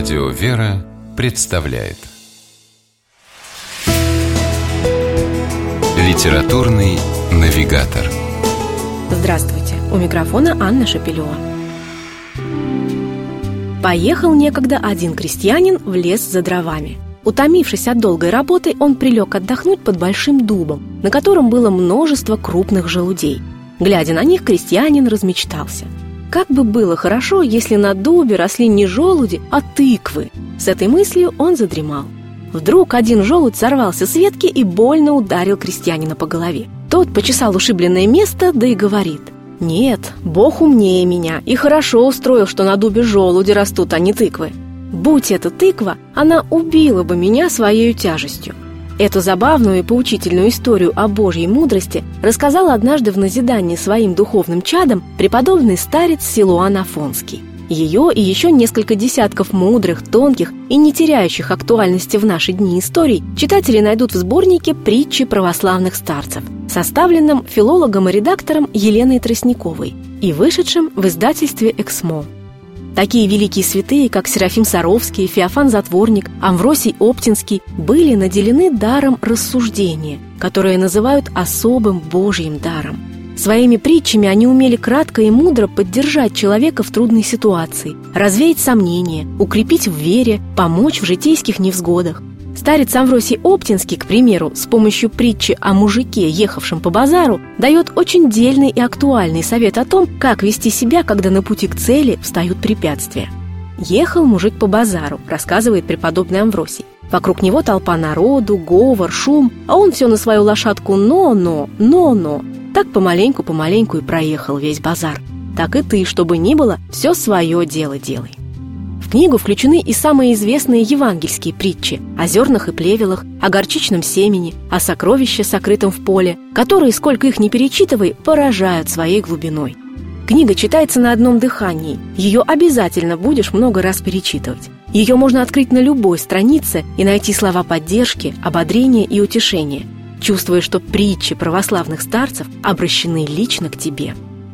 Радио «Вера» представляет Литературный навигатор Здравствуйте! У микрофона Анна Шапилева. Поехал некогда один крестьянин в лес за дровами. Утомившись от долгой работы, он прилег отдохнуть под большим дубом, на котором было множество крупных желудей. Глядя на них, крестьянин размечтался – как бы было хорошо, если на дубе росли не желуди, а тыквы. С этой мыслью он задремал. Вдруг один желудь сорвался с ветки и больно ударил крестьянина по голове. Тот почесал ушибленное место, да и говорит. «Нет, Бог умнее меня и хорошо устроил, что на дубе желуди растут, а не тыквы. Будь это тыква, она убила бы меня своей тяжестью. Эту забавную и поучительную историю о Божьей мудрости рассказал однажды в назидании своим духовным чадам преподобный старец Силуан Афонский. Ее и еще несколько десятков мудрых, тонких и не теряющих актуальности в наши дни историй читатели найдут в сборнике «Притчи православных старцев», составленном филологом и редактором Еленой Тростниковой и вышедшем в издательстве «Эксмо». Такие великие святые, как Серафим Саровский, Феофан Затворник, Амвросий Оптинский, были наделены даром рассуждения, которое называют особым Божьим даром. Своими притчами они умели кратко и мудро поддержать человека в трудной ситуации, развеять сомнения, укрепить в вере, помочь в житейских невзгодах. Старец Амвросий Оптинский, к примеру, с помощью притчи о мужике, ехавшем по базару, дает очень дельный и актуальный совет о том, как вести себя, когда на пути к цели встают препятствия. «Ехал мужик по базару», — рассказывает преподобный Амвросий. Вокруг него толпа народу, говор, шум, а он все на свою лошадку «но-но, но-но». Так помаленьку-помаленьку и проехал весь базар. Так и ты, чтобы ни было, все свое дело делай. Книгу включены и самые известные евангельские притчи о зернах и плевелах, о горчичном семени, о сокровище, сокрытом в поле, которые, сколько их не перечитывай, поражают своей глубиной. Книга читается на одном дыхании, ее обязательно будешь много раз перечитывать. Ее можно открыть на любой странице и найти слова поддержки, ободрения и утешения, чувствуя, что притчи православных старцев обращены лично к тебе –